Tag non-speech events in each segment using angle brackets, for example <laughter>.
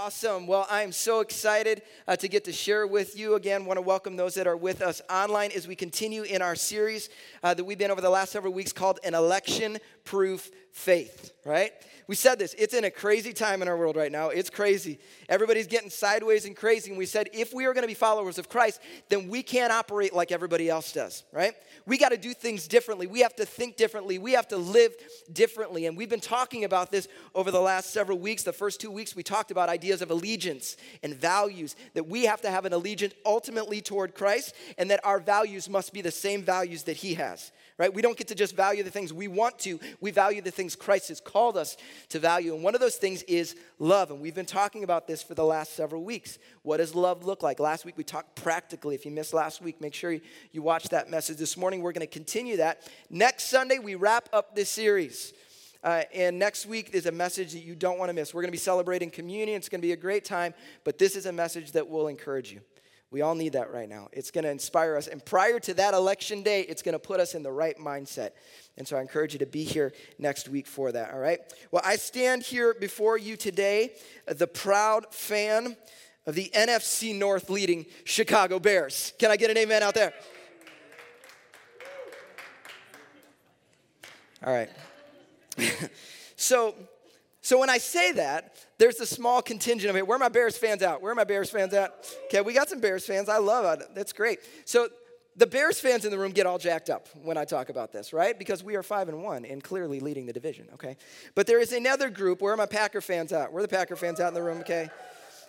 Awesome. Well, I'm so excited uh, to get to share with you again. Want to welcome those that are with us online as we continue in our series uh, that we've been over the last several weeks called An Election Proof Faith, right? We said this, it's in a crazy time in our world right now. It's crazy. Everybody's getting sideways and crazy. And we said, if we are going to be followers of Christ, then we can't operate like everybody else does, right? We got to do things differently. We have to think differently. We have to live differently. And we've been talking about this over the last several weeks. The first two weeks, we talked about ideas of allegiance and values, that we have to have an allegiance ultimately toward Christ, and that our values must be the same values that He has right? We don't get to just value the things we want to, we value the things Christ has called us to value. And one of those things is love. And we've been talking about this for the last several weeks. What does love look like? Last week we talked practically. If you missed last week, make sure you, you watch that message. This morning we're going to continue that. Next Sunday, we wrap up this series. Uh, and next week is a message that you don't want to miss. We're going to be celebrating communion. It's going to be a great time, but this is a message that will encourage you. We all need that right now. It's going to inspire us. And prior to that election day, it's going to put us in the right mindset. And so I encourage you to be here next week for that, all right? Well, I stand here before you today, the proud fan of the NFC North leading Chicago Bears. Can I get an amen out there? All right. <laughs> so, so when I say that, there's a small contingent of it. Where are my Bears fans out? Where are my Bears fans at? Okay, we got some Bears fans. I love it. That's great. So the Bears fans in the room get all jacked up when I talk about this, right? Because we are five and one and clearly leading the division, okay? But there is another group. Where are my Packer fans at? Where are the Packer fans out in the room, okay?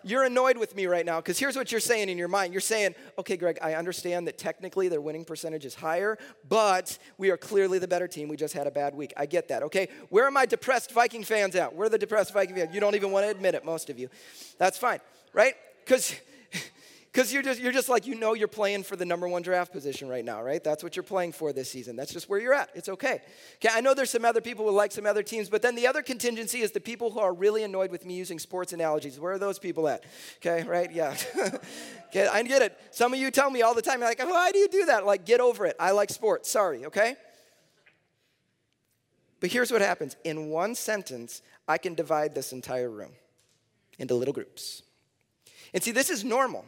You're annoyed with me right now because here's what you're saying in your mind. You're saying, okay, Greg, I understand that technically their winning percentage is higher, but we are clearly the better team. We just had a bad week. I get that, okay? Where are my depressed Viking fans at? Where are the depressed Viking fans? You don't even want to admit it, most of you. That's fine, right? Because because you're just, you're just like, you know, you're playing for the number one draft position right now, right? That's what you're playing for this season. That's just where you're at. It's okay. Okay, I know there's some other people who like some other teams, but then the other contingency is the people who are really annoyed with me using sports analogies. Where are those people at? Okay, right? Yeah. <laughs> okay, I get it. Some of you tell me all the time, you're like, why do you do that? Like, get over it. I like sports. Sorry, okay? But here's what happens in one sentence, I can divide this entire room into little groups. And see, this is normal.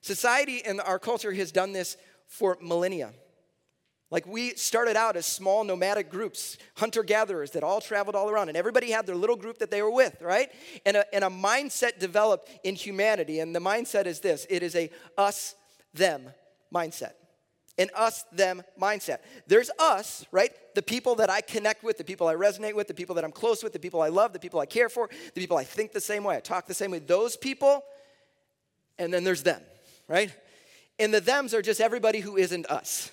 Society and our culture has done this for millennia. Like we started out as small nomadic groups, hunter gatherers that all traveled all around, and everybody had their little group that they were with, right? And a, and a mindset developed in humanity, and the mindset is this it is a us them mindset. An us them mindset. There's us, right? The people that I connect with, the people I resonate with, the people that I'm close with, the people I love, the people I care for, the people I think the same way, I talk the same way. Those people, and then there's them right? And the thems are just everybody who isn't us.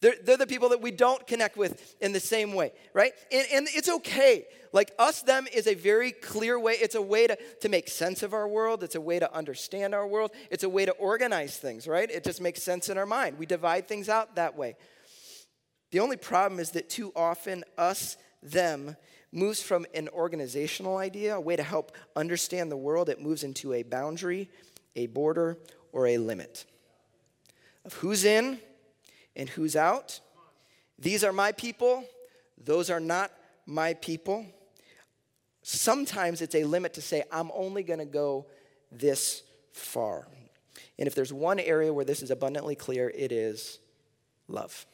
They're, they're the people that we don't connect with in the same way, right? And, and it's okay. Like us, them is a very clear way. It's a way to, to make sense of our world. It's a way to understand our world. It's a way to organize things, right? It just makes sense in our mind. We divide things out that way. The only problem is that too often us, them, moves from an organizational idea, a way to help understand the world, it moves into a boundary, a border, or a limit of who's in and who's out. These are my people, those are not my people. Sometimes it's a limit to say, I'm only going to go this far. And if there's one area where this is abundantly clear, it is love.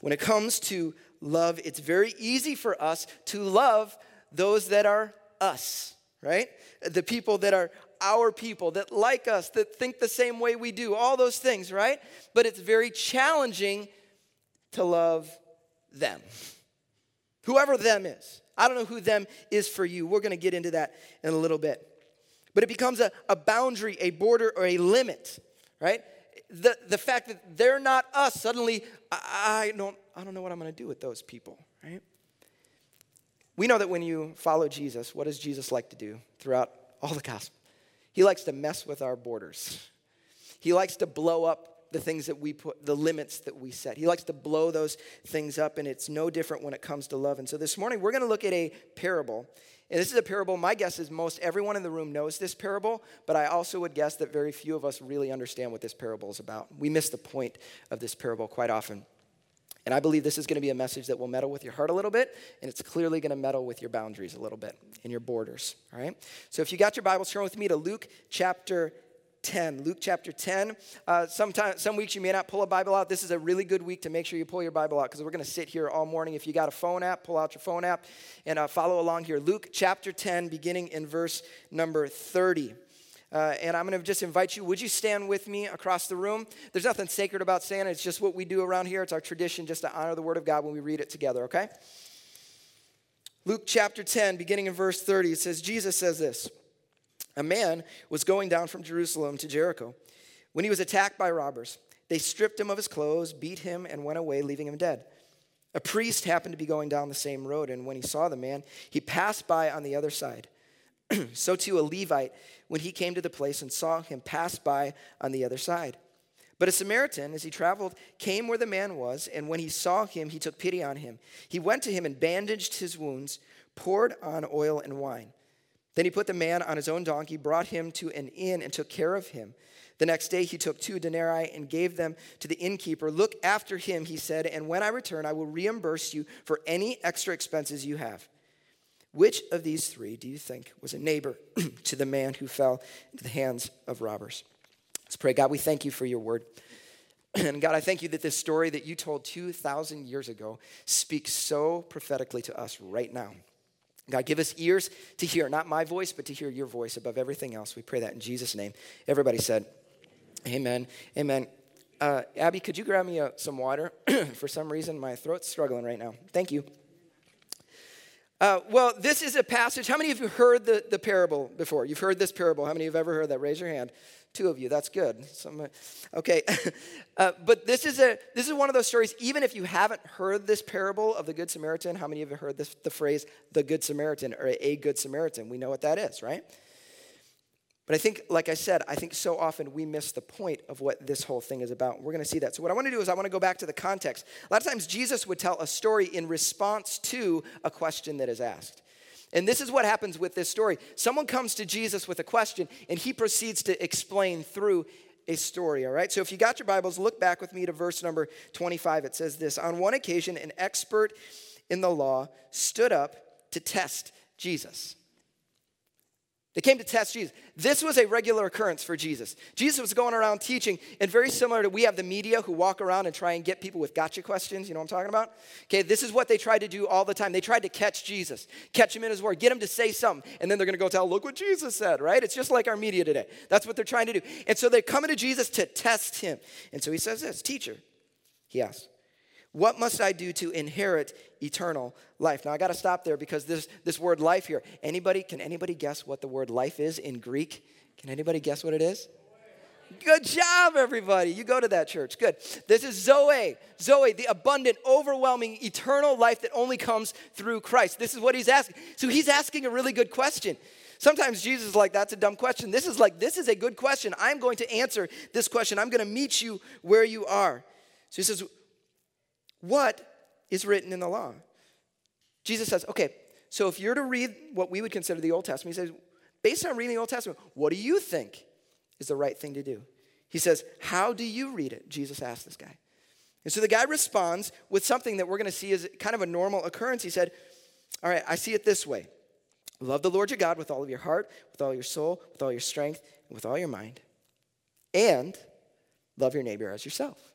When it comes to love, it's very easy for us to love those that are us, right? The people that are our people, that like us, that think the same way we do, all those things, right? But it's very challenging to love them. Whoever them is. I don't know who them is for you. We're going to get into that in a little bit. But it becomes a, a boundary, a border, or a limit, right? The, the fact that they're not us, suddenly, I, I don't, I don't know what I'm going to do with those people, right? We know that when you follow Jesus, what does Jesus like to do throughout all the gospel? He likes to mess with our borders. He likes to blow up the things that we put, the limits that we set. He likes to blow those things up, and it's no different when it comes to love. And so this morning, we're going to look at a parable. And this is a parable, my guess is most everyone in the room knows this parable, but I also would guess that very few of us really understand what this parable is about. We miss the point of this parable quite often. And I believe this is going to be a message that will meddle with your heart a little bit, and it's clearly going to meddle with your boundaries a little bit and your borders. All right? So if you got your Bibles, turn with me to Luke chapter 10. Luke chapter 10. Uh, sometime, some weeks you may not pull a Bible out. This is a really good week to make sure you pull your Bible out because we're going to sit here all morning. If you got a phone app, pull out your phone app and uh, follow along here. Luke chapter 10, beginning in verse number 30. Uh, and I'm going to just invite you, would you stand with me across the room? There's nothing sacred about standing, it's just what we do around here. It's our tradition just to honor the Word of God when we read it together, okay? Luke chapter 10, beginning in verse 30, it says, Jesus says this A man was going down from Jerusalem to Jericho when he was attacked by robbers. They stripped him of his clothes, beat him, and went away, leaving him dead. A priest happened to be going down the same road, and when he saw the man, he passed by on the other side. <clears throat> so too a Levite, when he came to the place and saw him, pass by on the other side. But a Samaritan, as he traveled, came where the man was, and when he saw him, he took pity on him. He went to him and bandaged his wounds, poured on oil and wine. Then he put the man on his own donkey, brought him to an inn, and took care of him. The next day he took two denarii and gave them to the innkeeper. Look after him, he said, and when I return, I will reimburse you for any extra expenses you have. Which of these three do you think was a neighbor <clears throat> to the man who fell into the hands of robbers? Let's pray. God, we thank you for your word. <clears throat> And God, I thank you that this story that you told 2,000 years ago speaks so prophetically to us right now. God, give us ears to hear, not my voice, but to hear your voice above everything else. We pray that in Jesus' name. Everybody said, Amen. Amen. Uh, Abby, could you grab me uh, some water? <clears throat> For some reason, my throat's struggling right now. Thank you. Uh, well, this is a passage. How many of you heard the, the parable before? You've heard this parable. How many of you have ever heard that? Raise your hand. Two of you. That's good. Some, okay, <laughs> uh, but this is a this is one of those stories. Even if you haven't heard this parable of the Good Samaritan, how many of you have heard this, the phrase "the Good Samaritan" or "a Good Samaritan"? We know what that is, right? But I think, like I said, I think so often we miss the point of what this whole thing is about. We're going to see that. So, what I want to do is I want to go back to the context. A lot of times, Jesus would tell a story in response to a question that is asked. And this is what happens with this story. Someone comes to Jesus with a question, and he proceeds to explain through a story, all right? So, if you got your Bibles, look back with me to verse number 25. It says this On one occasion, an expert in the law stood up to test Jesus. They came to test Jesus. This was a regular occurrence for Jesus. Jesus was going around teaching, and very similar to we have the media who walk around and try and get people with gotcha questions. You know what I'm talking about? Okay, this is what they tried to do all the time. They tried to catch Jesus, catch him in his word, get him to say something, and then they're going to go tell, look what Jesus said, right? It's just like our media today. That's what they're trying to do. And so they're coming to Jesus to test him. And so he says this Teacher, he asks, what must I do to inherit eternal life? Now I got to stop there because this this word life here. Anybody can anybody guess what the word life is in Greek? Can anybody guess what it is? Good job, everybody. You go to that church. Good. This is Zoe. Zoe, the abundant, overwhelming, eternal life that only comes through Christ. This is what he's asking. So he's asking a really good question. Sometimes Jesus is like, that's a dumb question. This is like, this is a good question. I'm going to answer this question. I'm going to meet you where you are. So he says, what is written in the law? Jesus says, okay, so if you're to read what we would consider the Old Testament, he says, based on reading the Old Testament, what do you think is the right thing to do? He says, How do you read it? Jesus asked this guy. And so the guy responds with something that we're going to see as kind of a normal occurrence. He said, All right, I see it this way love the Lord your God with all of your heart, with all your soul, with all your strength, and with all your mind, and love your neighbor as yourself.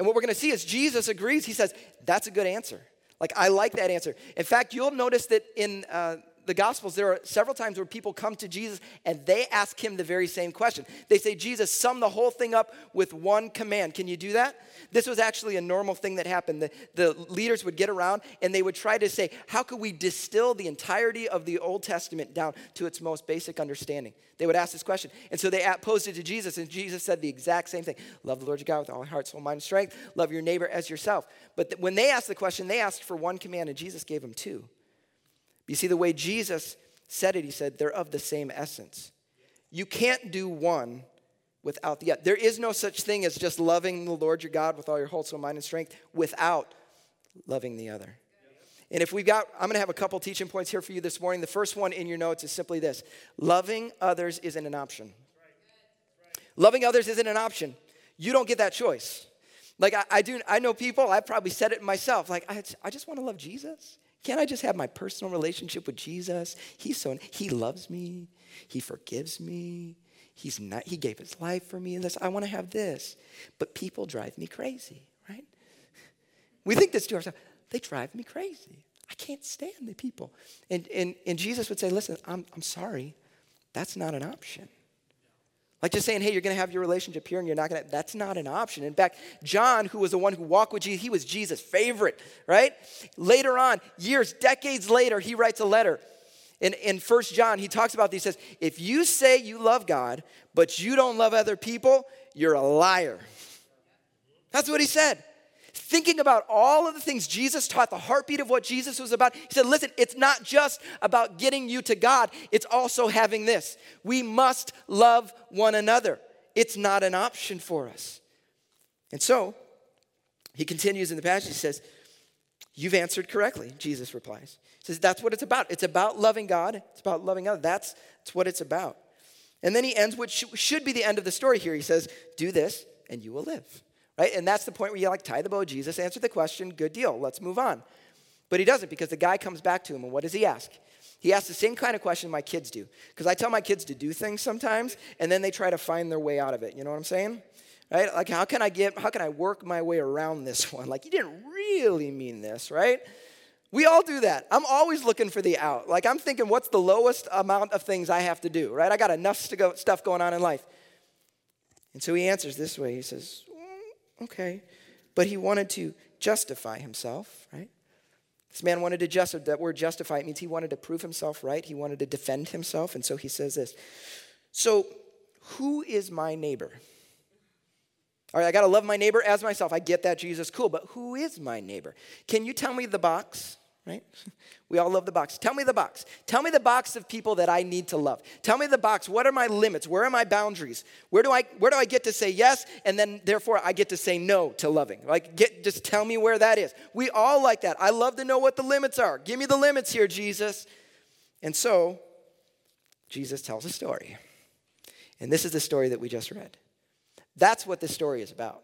And what we're going to see is Jesus agrees. He says, That's a good answer. Like, I like that answer. In fact, you'll notice that in uh, the Gospels, there are several times where people come to Jesus and they ask him the very same question. They say, Jesus, sum the whole thing up with one command. Can you do that? This was actually a normal thing that happened. The, the leaders would get around and they would try to say, How could we distill the entirety of the Old Testament down to its most basic understanding? They would ask this question. And so they posed it to Jesus, and Jesus said the exact same thing Love the Lord your God with all your heart, soul, mind, and strength. Love your neighbor as yourself. But th- when they asked the question, they asked for one command, and Jesus gave them two. You see, the way Jesus said it, he said, they're of the same essence. You can't do one without the other. There is no such thing as just loving the Lord your God with all your whole soul, mind, and strength without loving the other. And if we've got, I'm going to have a couple teaching points here for you this morning. The first one in your notes is simply this loving others isn't an option. Loving others isn't an option. You don't get that choice. Like I, I do, I know people, I've probably said it myself, like I, I just want to love Jesus. Can't I just have my personal relationship with Jesus? He's so, he loves me. He forgives me. He's not, he gave his life for me. This, I want to have this. But people drive me crazy, right? We think this to ourselves. They drive me crazy. I can't stand the people. And, and, and Jesus would say, listen, I'm, I'm sorry. That's not an option. Like just saying, hey, you're going to have your relationship here and you're not going to, that's not an option. In fact, John, who was the one who walked with Jesus, he was Jesus' favorite, right? Later on, years, decades later, he writes a letter. In, in 1 John, he talks about this. He says, if you say you love God, but you don't love other people, you're a liar. That's what he said thinking about all of the things Jesus taught, the heartbeat of what Jesus was about, he said, Listen, it's not just about getting you to God, it's also having this. We must love one another. It's not an option for us. And so, he continues in the passage, he says, You've answered correctly, Jesus replies. He says, That's what it's about. It's about loving God, it's about loving others. That's, that's what it's about. And then he ends what should be the end of the story here. He says, Do this and you will live. Right? And that's the point where you like tie the bow. Jesus answered the question, good deal, let's move on. But he doesn't because the guy comes back to him, and what does he ask? He asks the same kind of question my kids do. Because I tell my kids to do things sometimes, and then they try to find their way out of it. You know what I'm saying? Right? Like, how can I get, how can I work my way around this <laughs> one? Like, you didn't really mean this, right? We all do that. I'm always looking for the out. Like, I'm thinking, what's the lowest amount of things I have to do, right? I got enough stuff going on in life. And so he answers this way He says, Okay. But he wanted to justify himself, right? This man wanted to justify, that word justify, it means he wanted to prove himself right. He wanted to defend himself. And so he says this So, who is my neighbor? All right, I got to love my neighbor as myself. I get that, Jesus, cool, but who is my neighbor? Can you tell me the box? Right? <laughs> We all love the box. Tell me the box. Tell me the box of people that I need to love. Tell me the box. What are my limits? Where are my boundaries? Where do I where do I get to say yes and then therefore I get to say no to loving? Like get just tell me where that is. We all like that. I love to know what the limits are. Give me the limits here, Jesus. And so Jesus tells a story. And this is the story that we just read. That's what this story is about.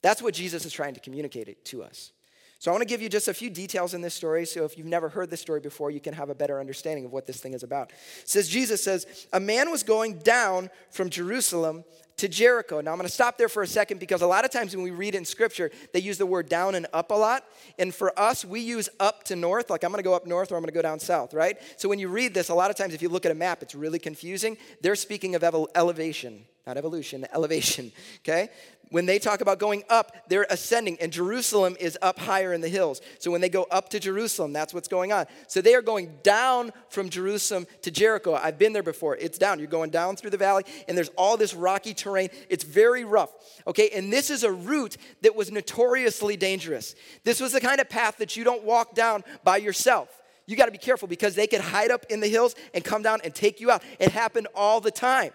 That's what Jesus is trying to communicate to us. So I want to give you just a few details in this story so if you've never heard this story before, you can have a better understanding of what this thing is about. It says Jesus says, "A man was going down from Jerusalem to Jericho." Now I'm going to stop there for a second because a lot of times when we read in scripture, they use the word down and up a lot. And for us, we use up to north, like I'm going to go up north or I'm going to go down south, right? So when you read this, a lot of times if you look at a map, it's really confusing. They're speaking of elevation, not evolution, elevation, <laughs> okay? When they talk about going up, they're ascending, and Jerusalem is up higher in the hills. So when they go up to Jerusalem, that's what's going on. So they are going down from Jerusalem to Jericho. I've been there before. It's down. You're going down through the valley, and there's all this rocky terrain. It's very rough. Okay, and this is a route that was notoriously dangerous. This was the kind of path that you don't walk down by yourself. You got to be careful because they could hide up in the hills and come down and take you out. It happened all the time.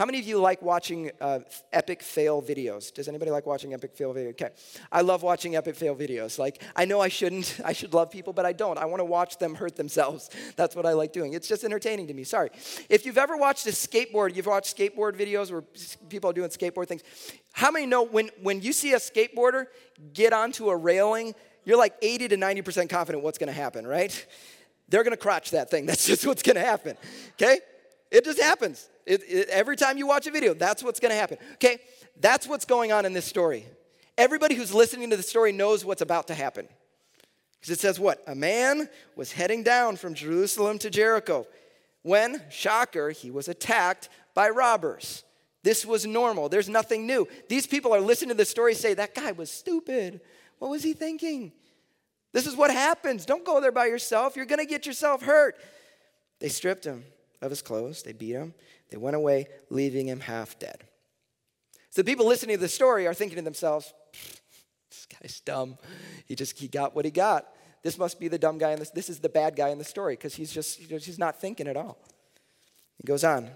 How many of you like watching uh, epic fail videos? Does anybody like watching epic fail videos? Okay. I love watching epic fail videos. Like, I know I shouldn't, <laughs> I should love people, but I don't. I want to watch them hurt themselves. <laughs> That's what I like doing. It's just entertaining to me. Sorry. If you've ever watched a skateboard, you've watched skateboard videos where people are doing skateboard things. How many know when, when you see a skateboarder get onto a railing, you're like 80 to 90% confident what's going to happen, right? They're going to crotch that thing. <laughs> That's just what's going to happen. Okay? It just happens. It, it, every time you watch a video, that's what's going to happen. Okay? That's what's going on in this story. Everybody who's listening to the story knows what's about to happen. Because it says what? A man was heading down from Jerusalem to Jericho when, shocker, he was attacked by robbers. This was normal. There's nothing new. These people are listening to the story say, that guy was stupid. What was he thinking? This is what happens. Don't go there by yourself. You're going to get yourself hurt. They stripped him of his clothes, they beat him, they went away, leaving him half dead. So people listening to the story are thinking to themselves, this guy's dumb. He just he got what he got. This must be the dumb guy in this. This is the bad guy in the story because he's just he's not thinking at all. He goes on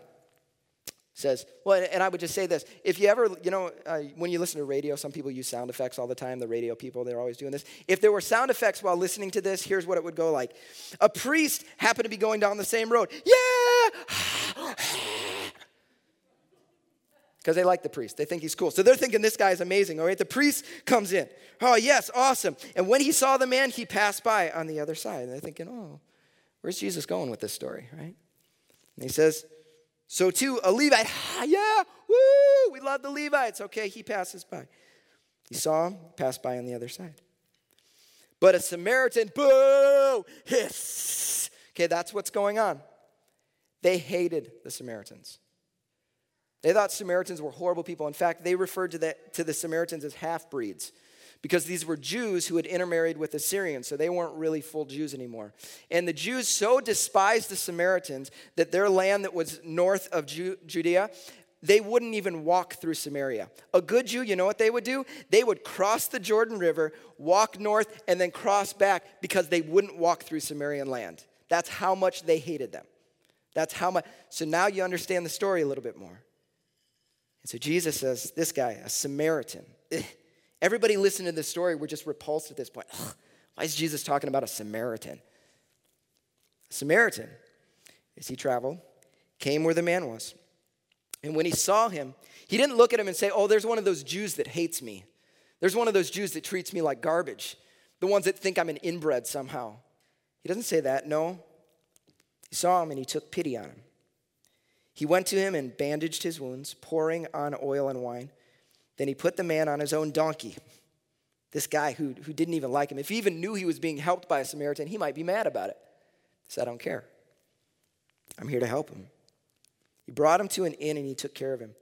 says, well, and I would just say this. If you ever, you know, uh, when you listen to radio, some people use sound effects all the time. The radio people, they're always doing this. If there were sound effects while listening to this, here's what it would go like A priest happened to be going down the same road. Yeah! Because they like the priest. They think he's cool. So they're thinking this guy is amazing, all right? The priest comes in. Oh, yes, awesome. And when he saw the man, he passed by on the other side. And they're thinking, oh, where's Jesus going with this story, right? And he says, so too, a Levite, <laughs> yeah, woo, we love the Levites. Okay, he passes by. He saw him, passed by on the other side. But a Samaritan, boo, hiss. Okay, that's what's going on. They hated the Samaritans. They thought Samaritans were horrible people. In fact, they referred to the, to the Samaritans as half breeds because these were Jews who had intermarried with Assyrians, so they weren't really full Jews anymore. And the Jews so despised the Samaritans that their land that was north of Ju- Judea, they wouldn't even walk through Samaria. A good Jew, you know what they would do? They would cross the Jordan River, walk north, and then cross back because they wouldn't walk through Samarian land. That's how much they hated them. That's how much. So now you understand the story a little bit more. And so Jesus says, This guy, a Samaritan. Eh, everybody listening to this story we're just repulsed at this point. Ugh, why is Jesus talking about a Samaritan? A Samaritan, as he traveled, came where the man was. And when he saw him, he didn't look at him and say, Oh, there's one of those Jews that hates me. There's one of those Jews that treats me like garbage. The ones that think I'm an inbred somehow. He doesn't say that, no. He saw him and he took pity on him. He went to him and bandaged his wounds, pouring on oil and wine. Then he put the man on his own donkey. This guy who, who didn't even like him, if he even knew he was being helped by a Samaritan, he might be mad about it. He said, I don't care. I'm here to help him. He brought him to an inn and he took care of him.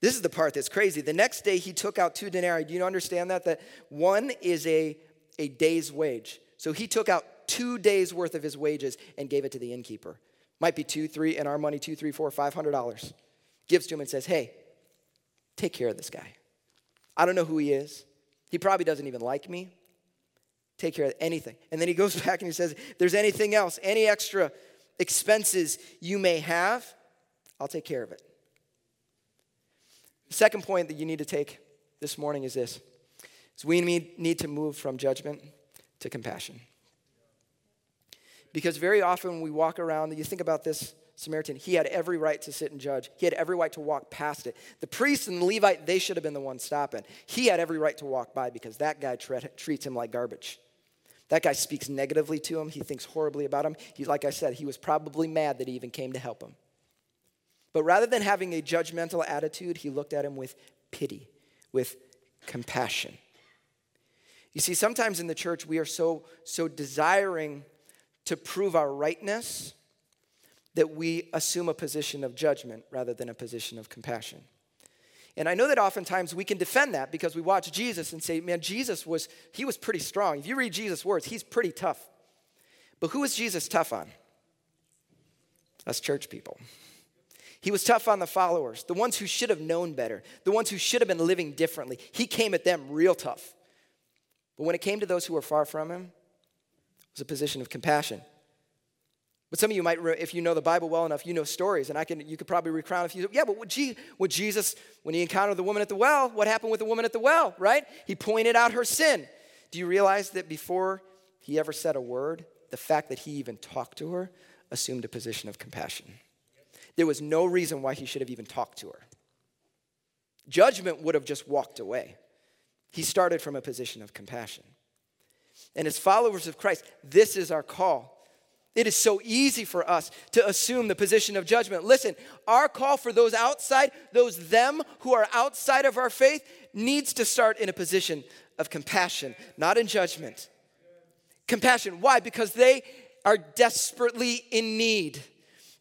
This is the part that's crazy. The next day he took out two denarii. Do you understand that? That one is a, a day's wage. So he took out two days worth of his wages and gave it to the innkeeper. Might be two, three, and our money, two, three, four, five hundred dollars. Gives to him and says, Hey, take care of this guy. I don't know who he is. He probably doesn't even like me. Take care of anything. And then he goes <laughs> back and he says, There's anything else, any extra expenses you may have, I'll take care of it. Second point that you need to take this morning is this is we need to move from judgment to compassion. Because very often when we walk around, you think about this Samaritan, he had every right to sit and judge. He had every right to walk past it. The priest and the Levite, they should have been the ones stopping. He had every right to walk by because that guy treats him like garbage. That guy speaks negatively to him. He thinks horribly about him. He, like I said, he was probably mad that he even came to help him. But rather than having a judgmental attitude, he looked at him with pity, with compassion. You see, sometimes in the church, we are so, so desiring to prove our rightness that we assume a position of judgment rather than a position of compassion. And I know that oftentimes we can defend that because we watch Jesus and say, man, Jesus was, he was pretty strong. If you read Jesus' words, he's pretty tough. But who was Jesus tough on? Us church people. He was tough on the followers, the ones who should have known better, the ones who should have been living differently. He came at them real tough. But when it came to those who were far from him, was a position of compassion. But some of you might, if you know the Bible well enough, you know stories, and I can, you could probably recount a few. Yeah, but would, would Jesus, when he encountered the woman at the well, what happened with the woman at the well, right? He pointed out her sin. Do you realize that before he ever said a word, the fact that he even talked to her assumed a position of compassion? There was no reason why he should have even talked to her. Judgment would have just walked away. He started from a position of compassion. And as followers of Christ, this is our call. It is so easy for us to assume the position of judgment. Listen, our call for those outside, those them who are outside of our faith, needs to start in a position of compassion, not in judgment. Compassion. Why? Because they are desperately in need.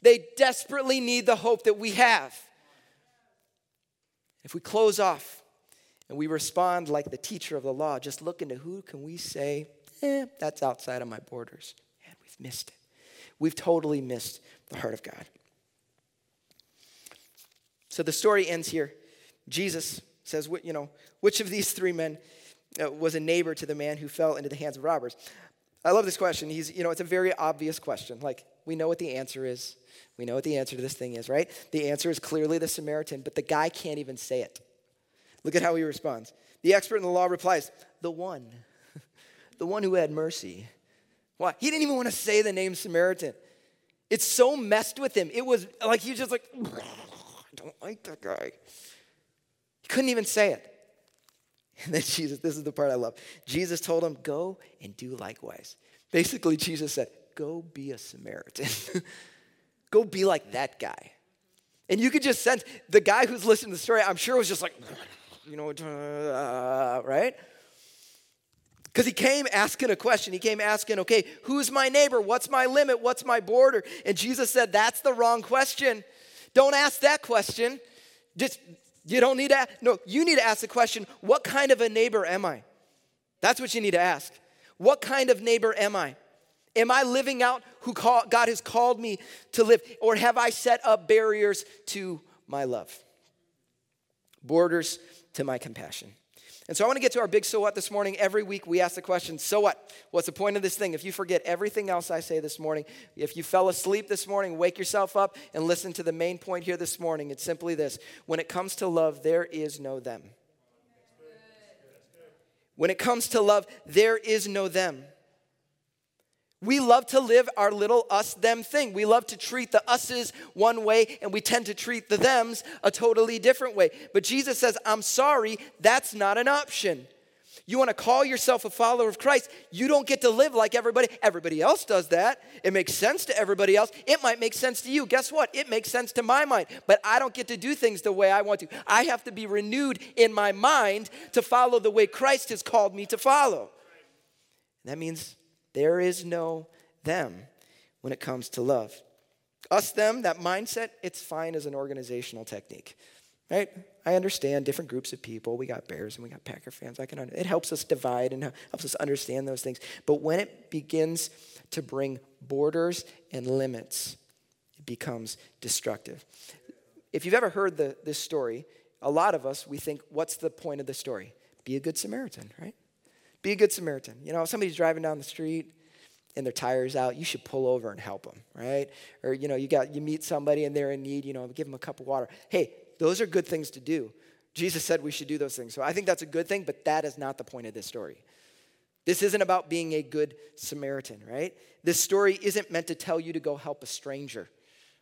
They desperately need the hope that we have. If we close off and we respond like the teacher of the law, just looking to who can we say, eh, that's outside of my borders. And we've missed it. We've totally missed the heart of God. So the story ends here. Jesus says, you know, which of these three men uh, was a neighbor to the man who fell into the hands of robbers? I love this question. He's, you know, it's a very obvious question. Like, we know what the answer is. We know what the answer to this thing is, right? The answer is clearly the Samaritan, but the guy can't even say it. Look at how he responds. The expert in the law replies, The one <laughs> the one who had mercy. Why? He didn't even want to say the name Samaritan. It's so messed with him. It was like he was just like, <laughs> I don't like that guy. He couldn't even say it. <laughs> And then Jesus, this is the part I love. Jesus told him, Go and do likewise. Basically, Jesus said, Go be a Samaritan. Go be like that guy. And you could just sense the guy who's listening to the story, I'm sure was just like, you know, uh, right? Because he came asking a question. He came asking, okay, who's my neighbor? What's my limit? What's my border? And Jesus said, that's the wrong question. Don't ask that question. Just, you don't need to, no, you need to ask the question, what kind of a neighbor am I? That's what you need to ask. What kind of neighbor am I? Am I living out who call, God has called me to live? Or have I set up barriers to my love? Borders to my compassion. And so I want to get to our big so what this morning. Every week we ask the question, so what? What's the point of this thing? If you forget everything else I say this morning, if you fell asleep this morning, wake yourself up and listen to the main point here this morning. It's simply this when it comes to love, there is no them. When it comes to love, there is no them. We love to live our little us them thing. We love to treat the us's one way and we tend to treat the thems a totally different way. But Jesus says, I'm sorry, that's not an option. You want to call yourself a follower of Christ, you don't get to live like everybody. Everybody else does that. It makes sense to everybody else. It might make sense to you. Guess what? It makes sense to my mind, but I don't get to do things the way I want to. I have to be renewed in my mind to follow the way Christ has called me to follow. That means there is no them when it comes to love. Us, them, that mindset, it's fine as an organizational technique, right? I understand different groups of people. We got Bears and we got Packer fans. I can. It helps us divide and helps us understand those things. But when it begins to bring borders and limits, it becomes destructive. If you've ever heard the, this story, a lot of us we think, what's the point of the story? Be a good Samaritan, right? Be a good Samaritan. You know, if somebody's driving down the street and their tires out, you should pull over and help them, right? Or you know, you got you meet somebody and they're in need, you know, give them a cup of water. Hey, those are good things to do. Jesus said we should do those things. So I think that's a good thing, but that is not the point of this story. This isn't about being a good Samaritan, right? This story isn't meant to tell you to go help a stranger,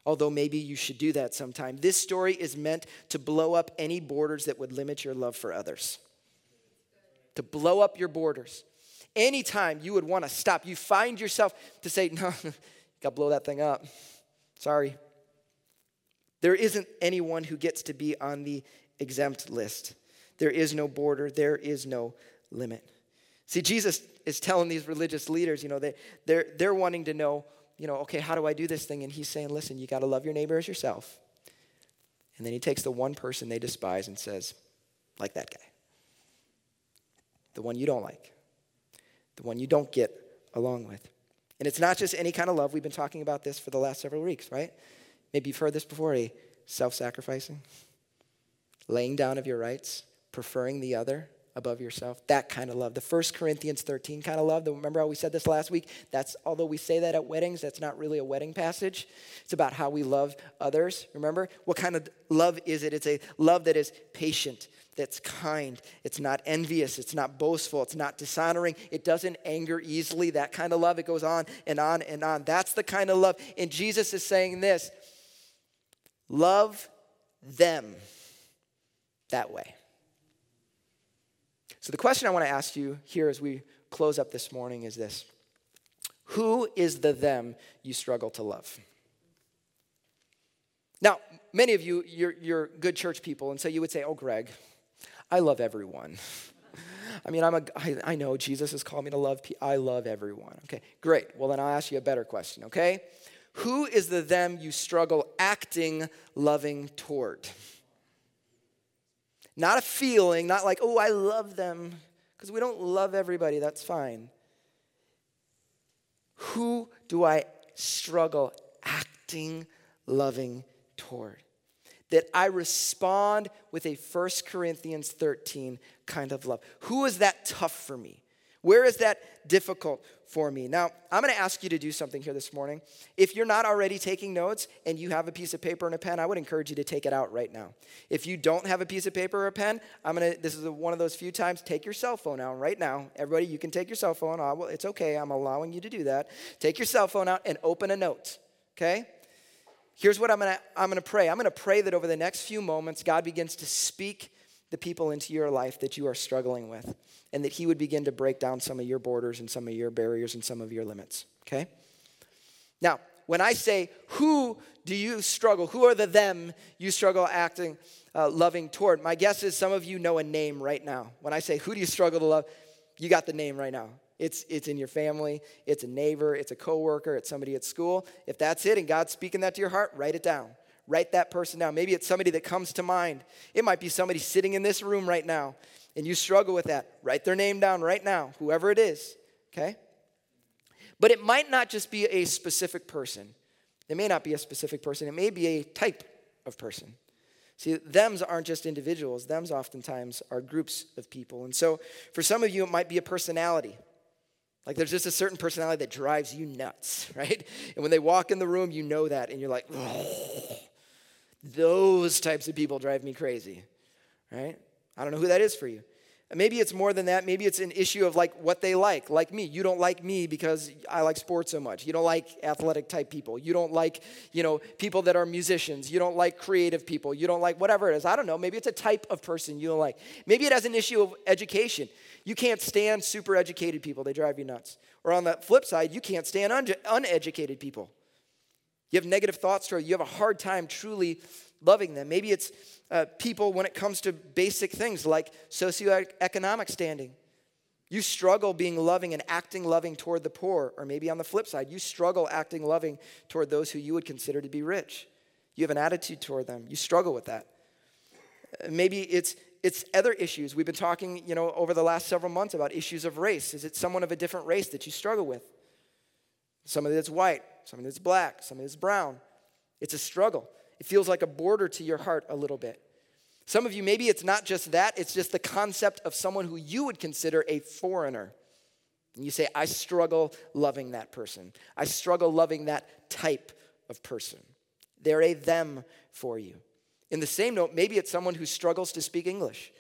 although maybe you should do that sometime. This story is meant to blow up any borders that would limit your love for others to blow up your borders. Anytime you would want to stop, you find yourself to say, <laughs> No, got to blow that thing up. Sorry. There isn't anyone who gets to be on the exempt list. There is no border, there is no limit. See, Jesus is telling these religious leaders, you know, they, they're, they're wanting to know, you know, okay, how do I do this thing? And he's saying, listen, you got to love your neighbor as yourself. And then he takes the one person they despise and says, like that guy the one you don't like, the one you don't get along with. And it's not just any kind of love. We've been talking about this for the last several weeks, right? Maybe you've heard this before a self sacrificing, laying down of your rights, preferring the other above yourself. That kind of love. The First Corinthians 13 kind of love. Remember how we said this last week? That's although we say that at weddings, that's not really a wedding passage. It's about how we love others. Remember? What kind of love is it? It's a love that is patient, that's kind. It's not envious. It's not boastful. It's not dishonoring. It doesn't anger easily. That kind of love, it goes on and on and on. That's the kind of love. And Jesus is saying this love them that way. So, the question I want to ask you here as we close up this morning is this Who is the them you struggle to love? Now, many of you, you're, you're good church people, and so you would say, Oh, Greg, I love everyone. <laughs> I mean, I'm a, I, I know Jesus has called me to love people. I love everyone. Okay, great. Well, then I'll ask you a better question, okay? Who is the them you struggle acting loving toward? Not a feeling, not like, oh, I love them, because we don't love everybody, that's fine. Who do I struggle acting loving toward? That I respond with a 1 Corinthians 13 kind of love. Who is that tough for me? Where is that difficult for me? Now, I'm going to ask you to do something here this morning. If you're not already taking notes and you have a piece of paper and a pen, I would encourage you to take it out right now. If you don't have a piece of paper or a pen, I'm going to this is one of those few times take your cell phone out right now. Everybody, you can take your cell phone. It's okay. I'm allowing you to do that. Take your cell phone out and open a note. Okay? Here's what I'm gonna, I'm gonna pray. I'm gonna pray that over the next few moments, God begins to speak the people into your life that you are struggling with, and that He would begin to break down some of your borders and some of your barriers and some of your limits, okay? Now, when I say, who do you struggle? Who are the them you struggle acting, uh, loving toward? My guess is some of you know a name right now. When I say, who do you struggle to love? You got the name right now. It's, it's in your family, it's a neighbor, it's a coworker, it's somebody at school. If that's it and God's speaking that to your heart, write it down. Write that person down. Maybe it's somebody that comes to mind. It might be somebody sitting in this room right now and you struggle with that. Write their name down right now, whoever it is, okay? But it might not just be a specific person. It may not be a specific person, it may be a type of person. See, thems aren't just individuals, thems oftentimes are groups of people. And so for some of you, it might be a personality. Like there's just a certain personality that drives you nuts, <laughs> right? And when they walk in the room, you know that, and you're like, those types of people drive me crazy, right? I don't know who that is for you. Maybe it's more than that. Maybe it's an issue of like what they like. Like me, you don't like me because I like sports so much. You don't like athletic type people. You don't like, you know, people that are musicians. You don't like creative people. You don't like whatever it is. I don't know. Maybe it's a type of person you don't like. Maybe it has an issue of education. You can't stand super educated people. They drive you nuts. Or on the flip side, you can't stand un- uneducated people. You have negative thoughts toward you have a hard time truly loving them. Maybe it's uh, people when it comes to basic things like socioeconomic standing. You struggle being loving and acting loving toward the poor, or maybe on the flip side, you struggle acting loving toward those who you would consider to be rich. You have an attitude toward them. You struggle with that. Uh, maybe it's it's other issues. We've been talking, you know, over the last several months about issues of race. Is it someone of a different race that you struggle with? Somebody that's white, somebody that's black, somebody that's brown. It's a struggle. It feels like a border to your heart a little bit. Some of you, maybe it's not just that, it's just the concept of someone who you would consider a foreigner. And you say, I struggle loving that person. I struggle loving that type of person. They're a them for you. In the same note, maybe it's someone who struggles to speak English.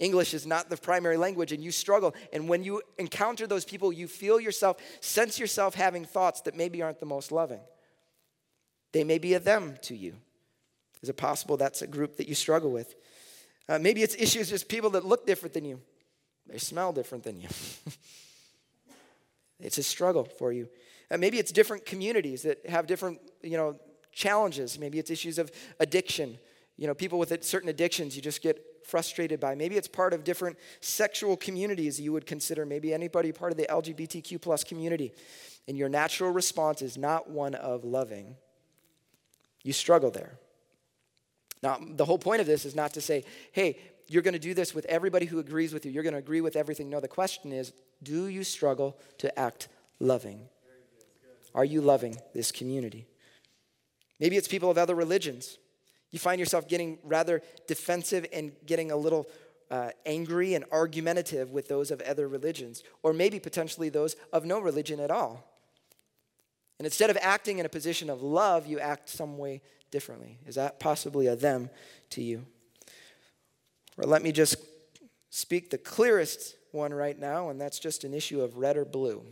English is not the primary language, and you struggle. And when you encounter those people, you feel yourself, sense yourself having thoughts that maybe aren't the most loving. They may be a them to you. Is it possible that's a group that you struggle with? Uh, maybe it's issues just people that look different than you, they smell different than you. <laughs> it's a struggle for you. Uh, maybe it's different communities that have different, you know, challenges. Maybe it's issues of addiction. You know, people with certain addictions you just get frustrated by. Maybe it's part of different sexual communities you would consider. Maybe anybody part of the LGBTQ plus community. And your natural response is not one of loving, you struggle there. Now, the whole point of this is not to say, hey, you're going to do this with everybody who agrees with you. You're going to agree with everything. No, the question is, do you struggle to act loving? Are you loving this community? Maybe it's people of other religions. You find yourself getting rather defensive and getting a little uh, angry and argumentative with those of other religions, or maybe potentially those of no religion at all. And instead of acting in a position of love, you act some way differently. Is that possibly a them to you? Or let me just speak the clearest one right now, and that's just an issue of red or blue.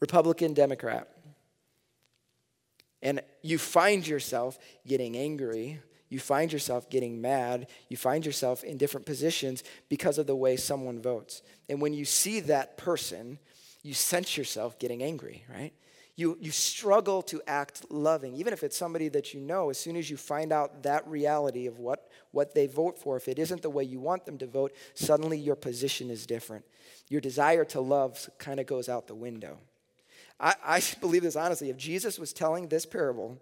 Republican, Democrat. And you find yourself getting angry. You find yourself getting mad. You find yourself in different positions because of the way someone votes. And when you see that person, you sense yourself getting angry, right? You, you struggle to act loving, even if it's somebody that you know. As soon as you find out that reality of what, what they vote for, if it isn't the way you want them to vote, suddenly your position is different. Your desire to love kind of goes out the window. I, I <laughs> believe this honestly. If Jesus was telling this parable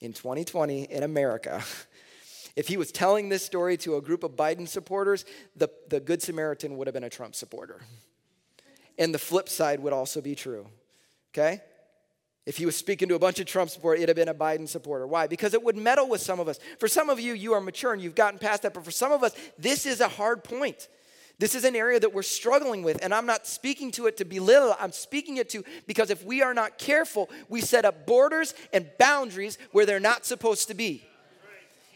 in 2020 in America, <laughs> if he was telling this story to a group of Biden supporters, the, the Good Samaritan would have been a Trump supporter. And the flip side would also be true. Okay? If he was speaking to a bunch of Trump supporters, it'd have been a Biden supporter. Why? Because it would meddle with some of us. For some of you, you are mature and you've gotten past that. But for some of us, this is a hard point. This is an area that we're struggling with, and I'm not speaking to it to belittle, I'm speaking it to because if we are not careful, we set up borders and boundaries where they're not supposed to be.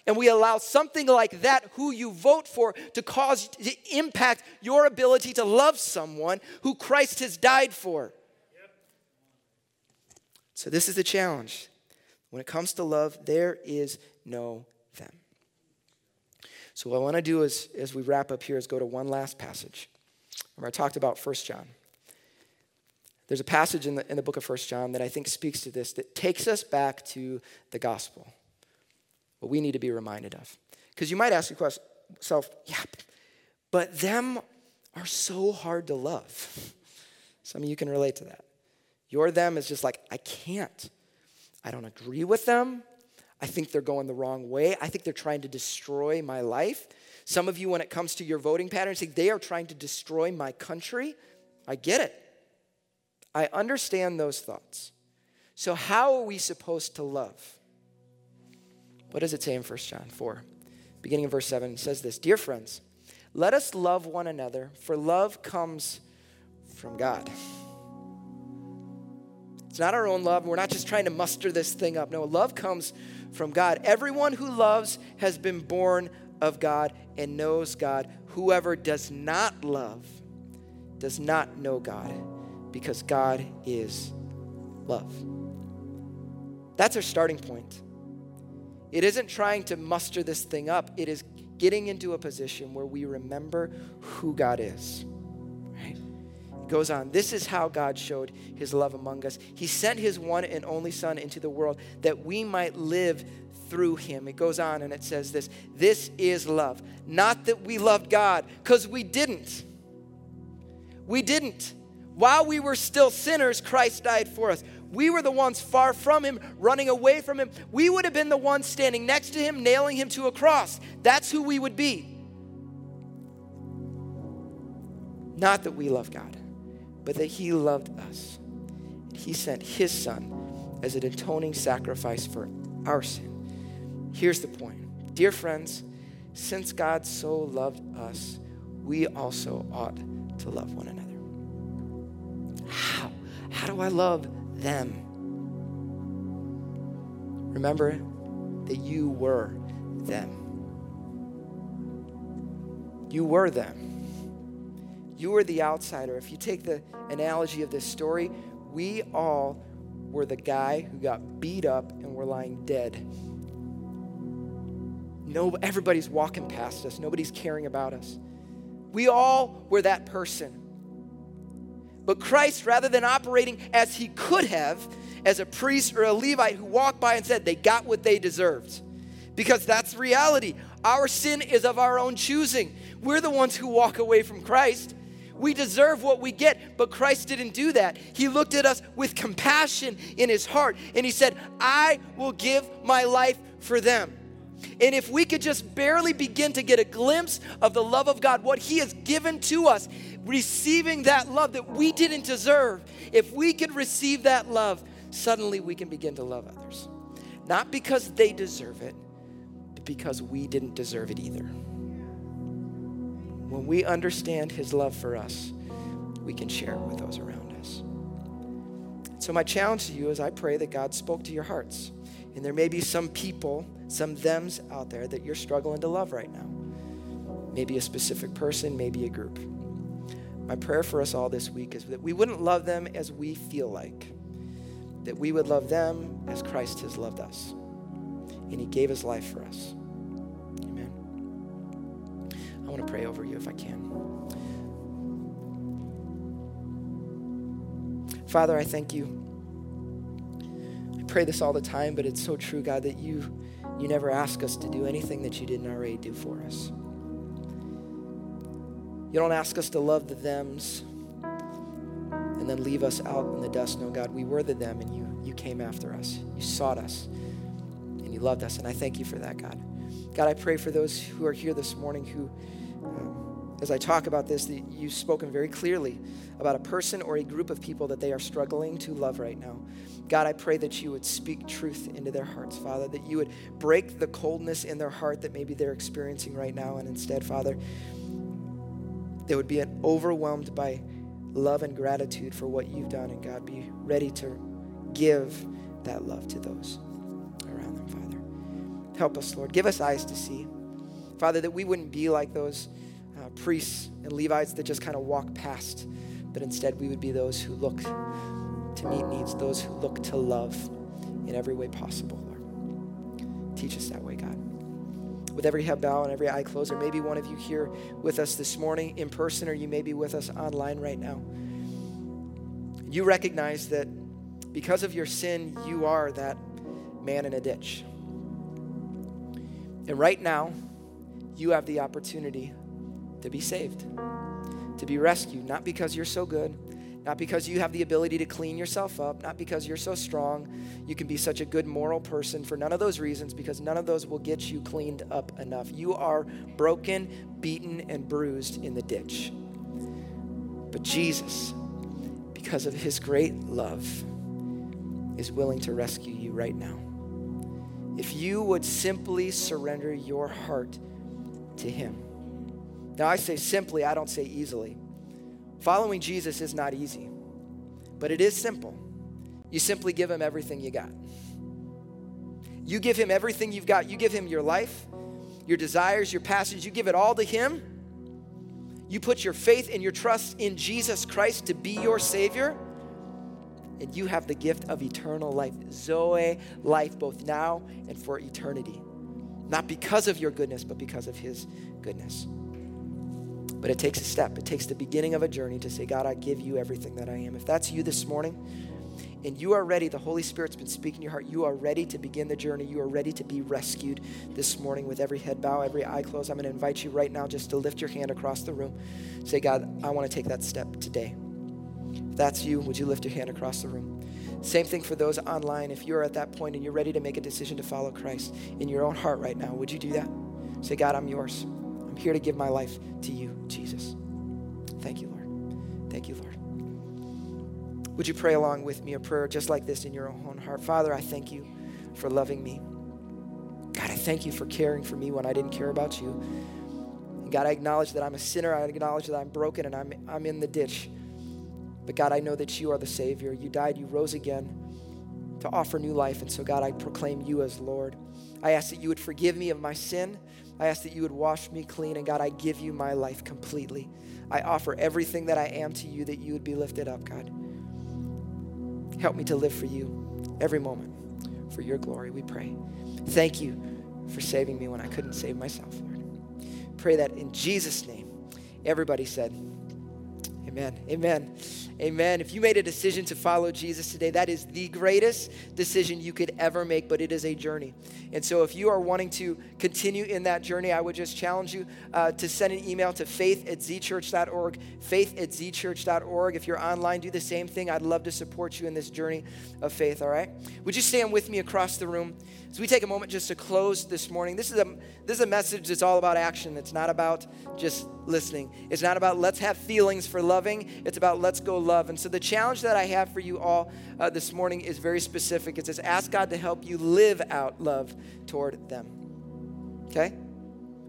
And we allow something like that, who you vote for, to cause, to impact your ability to love someone who Christ has died for. So, this is the challenge. When it comes to love, there is no them. So, what I want to do is, as we wrap up here, is go to one last passage. Remember, I talked about 1 John. There's a passage in the, in the book of 1 John that I think speaks to this that takes us back to the gospel. What we need to be reminded of. Because you might ask yourself, yeah, but them are so hard to love. Some of you can relate to that. Your them is just like, I can't. I don't agree with them. I think they're going the wrong way. I think they're trying to destroy my life. Some of you, when it comes to your voting patterns, think they are trying to destroy my country. I get it. I understand those thoughts. So, how are we supposed to love? What does it say in 1 John 4? Beginning of verse 7, it says this Dear friends, let us love one another, for love comes from God. It's not our own love. We're not just trying to muster this thing up. No, love comes from God. Everyone who loves has been born of God and knows God. Whoever does not love does not know God because God is love. That's our starting point. It isn't trying to muster this thing up, it is getting into a position where we remember who God is Right? It goes on. This is how God showed his love among us. He sent his one and only Son into the world that we might live through him. It goes on and it says this This is love. Not that we loved God, because we didn't. We didn't. While we were still sinners, Christ died for us. We were the ones far from him, running away from him. We would have been the ones standing next to him, nailing him to a cross. That's who we would be. Not that we love God but that He loved us. He sent His Son as an atoning sacrifice for our sin. Here's the point Dear friends, since God so loved us, we also ought to love one another. How? How do I love them? Remember that you were them. You were them. You were the outsider. If you take the analogy of this story, we all were the guy who got beat up and were lying dead. No, everybody's walking past us. Nobody's caring about us. We all were that person. But Christ, rather than operating as he could have, as a priest or a Levite who walked by and said they got what they deserved, because that's reality. Our sin is of our own choosing. We're the ones who walk away from Christ. We deserve what we get, but Christ didn't do that. He looked at us with compassion in his heart and he said, I will give my life for them. And if we could just barely begin to get a glimpse of the love of God, what He has given to us, receiving that love that we didn't deserve, if we could receive that love, suddenly we can begin to love others. Not because they deserve it, but because we didn't deserve it either when we understand His love for us, we can share it with those around us. So, my challenge to you is I pray that God spoke to your hearts. And there may be some people, some thems out there that you're struggling to love right now. Maybe a specific person, maybe a group. My prayer for us all this week is that we wouldn't love them as we feel like, that we would love them as Christ has loved us. And He gave His life for us. Amen. I want to pray over you if I can. Father, I thank you. I pray this all the time, but it's so true, God, that you you never ask us to do anything that you didn't already do for us. You don't ask us to love the thems and then leave us out in the dust. No, God, we were the them and you you came after us. You sought us and you loved us. And I thank you for that, God. God, I pray for those who are here this morning who um, as I talk about this, that you've spoken very clearly about a person or a group of people that they are struggling to love right now. God, I pray that you would speak truth into their hearts, Father, that you would break the coldness in their heart that maybe they're experiencing right now. And instead, Father, they would be overwhelmed by love and gratitude for what you've done. And God, be ready to give that love to those around them, Father. Help us, Lord. Give us eyes to see. Father, that we wouldn't be like those uh, priests and Levites that just kind of walk past, but instead we would be those who look to meet needs, those who look to love in every way possible, Lord. Teach us that way, God. With every head bow and every eye closed, or maybe one of you here with us this morning in person, or you may be with us online right now. You recognize that because of your sin, you are that man in a ditch. And right now, you have the opportunity to be saved, to be rescued, not because you're so good, not because you have the ability to clean yourself up, not because you're so strong, you can be such a good moral person, for none of those reasons, because none of those will get you cleaned up enough. You are broken, beaten, and bruised in the ditch. But Jesus, because of his great love, is willing to rescue you right now. If you would simply surrender your heart to him. Now, I say simply, I don't say easily. Following Jesus is not easy, but it is simple. You simply give him everything you got. You give him everything you've got. You give him your life, your desires, your passions. You give it all to him. You put your faith and your trust in Jesus Christ to be your Savior, and you have the gift of eternal life, Zoe life, both now and for eternity. Not because of your goodness, but because of His goodness. But it takes a step, it takes the beginning of a journey to say, God, I give you everything that I am. If that's you this morning, and you are ready, the Holy Spirit's been speaking your heart, you are ready to begin the journey, you are ready to be rescued this morning with every head bow, every eye closed. I'm going to invite you right now just to lift your hand across the room. Say, God, I want to take that step today. If that's you, would you lift your hand across the room? Same thing for those online. If you're at that point and you're ready to make a decision to follow Christ in your own heart right now, would you do that? Say, God, I'm yours. I'm here to give my life to you, Jesus. Thank you, Lord. Thank you, Lord. Would you pray along with me a prayer just like this in your own heart? Father, I thank you for loving me. God, I thank you for caring for me when I didn't care about you. And God, I acknowledge that I'm a sinner. I acknowledge that I'm broken and I'm, I'm in the ditch. But God, I know that you are the Savior. You died, you rose again to offer new life. And so, God, I proclaim you as Lord. I ask that you would forgive me of my sin. I ask that you would wash me clean. And God, I give you my life completely. I offer everything that I am to you that you would be lifted up, God. Help me to live for you every moment for your glory, we pray. Thank you for saving me when I couldn't save myself, Lord. Pray that in Jesus' name, everybody said, Amen. Amen. Amen. If you made a decision to follow Jesus today, that is the greatest decision you could ever make, but it is a journey. And so, if you are wanting to continue in that journey, I would just challenge you uh, to send an email to faith at zchurch.org, faith at zchurch.org. If you're online, do the same thing. I'd love to support you in this journey of faith, all right? Would you stand with me across the room? As we take a moment just to close this morning, this is a, this is a message that's all about action. It's not about just listening. It's not about let's have feelings for loving. It's about let's go love. And so the challenge that I have for you all uh, this morning is very specific. It says, ask God to help you live out love toward them. Okay?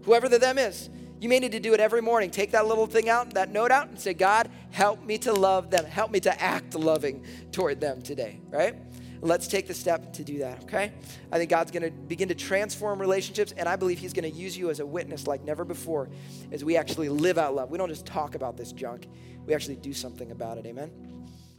Whoever the them is. You may need to do it every morning. Take that little thing out, that note out, and say, God, help me to love them. Help me to act loving toward them today, right? Let's take the step to do that, okay? I think God's gonna begin to transform relationships, and I believe He's gonna use you as a witness like never before as we actually live out love. We don't just talk about this junk, we actually do something about it, amen?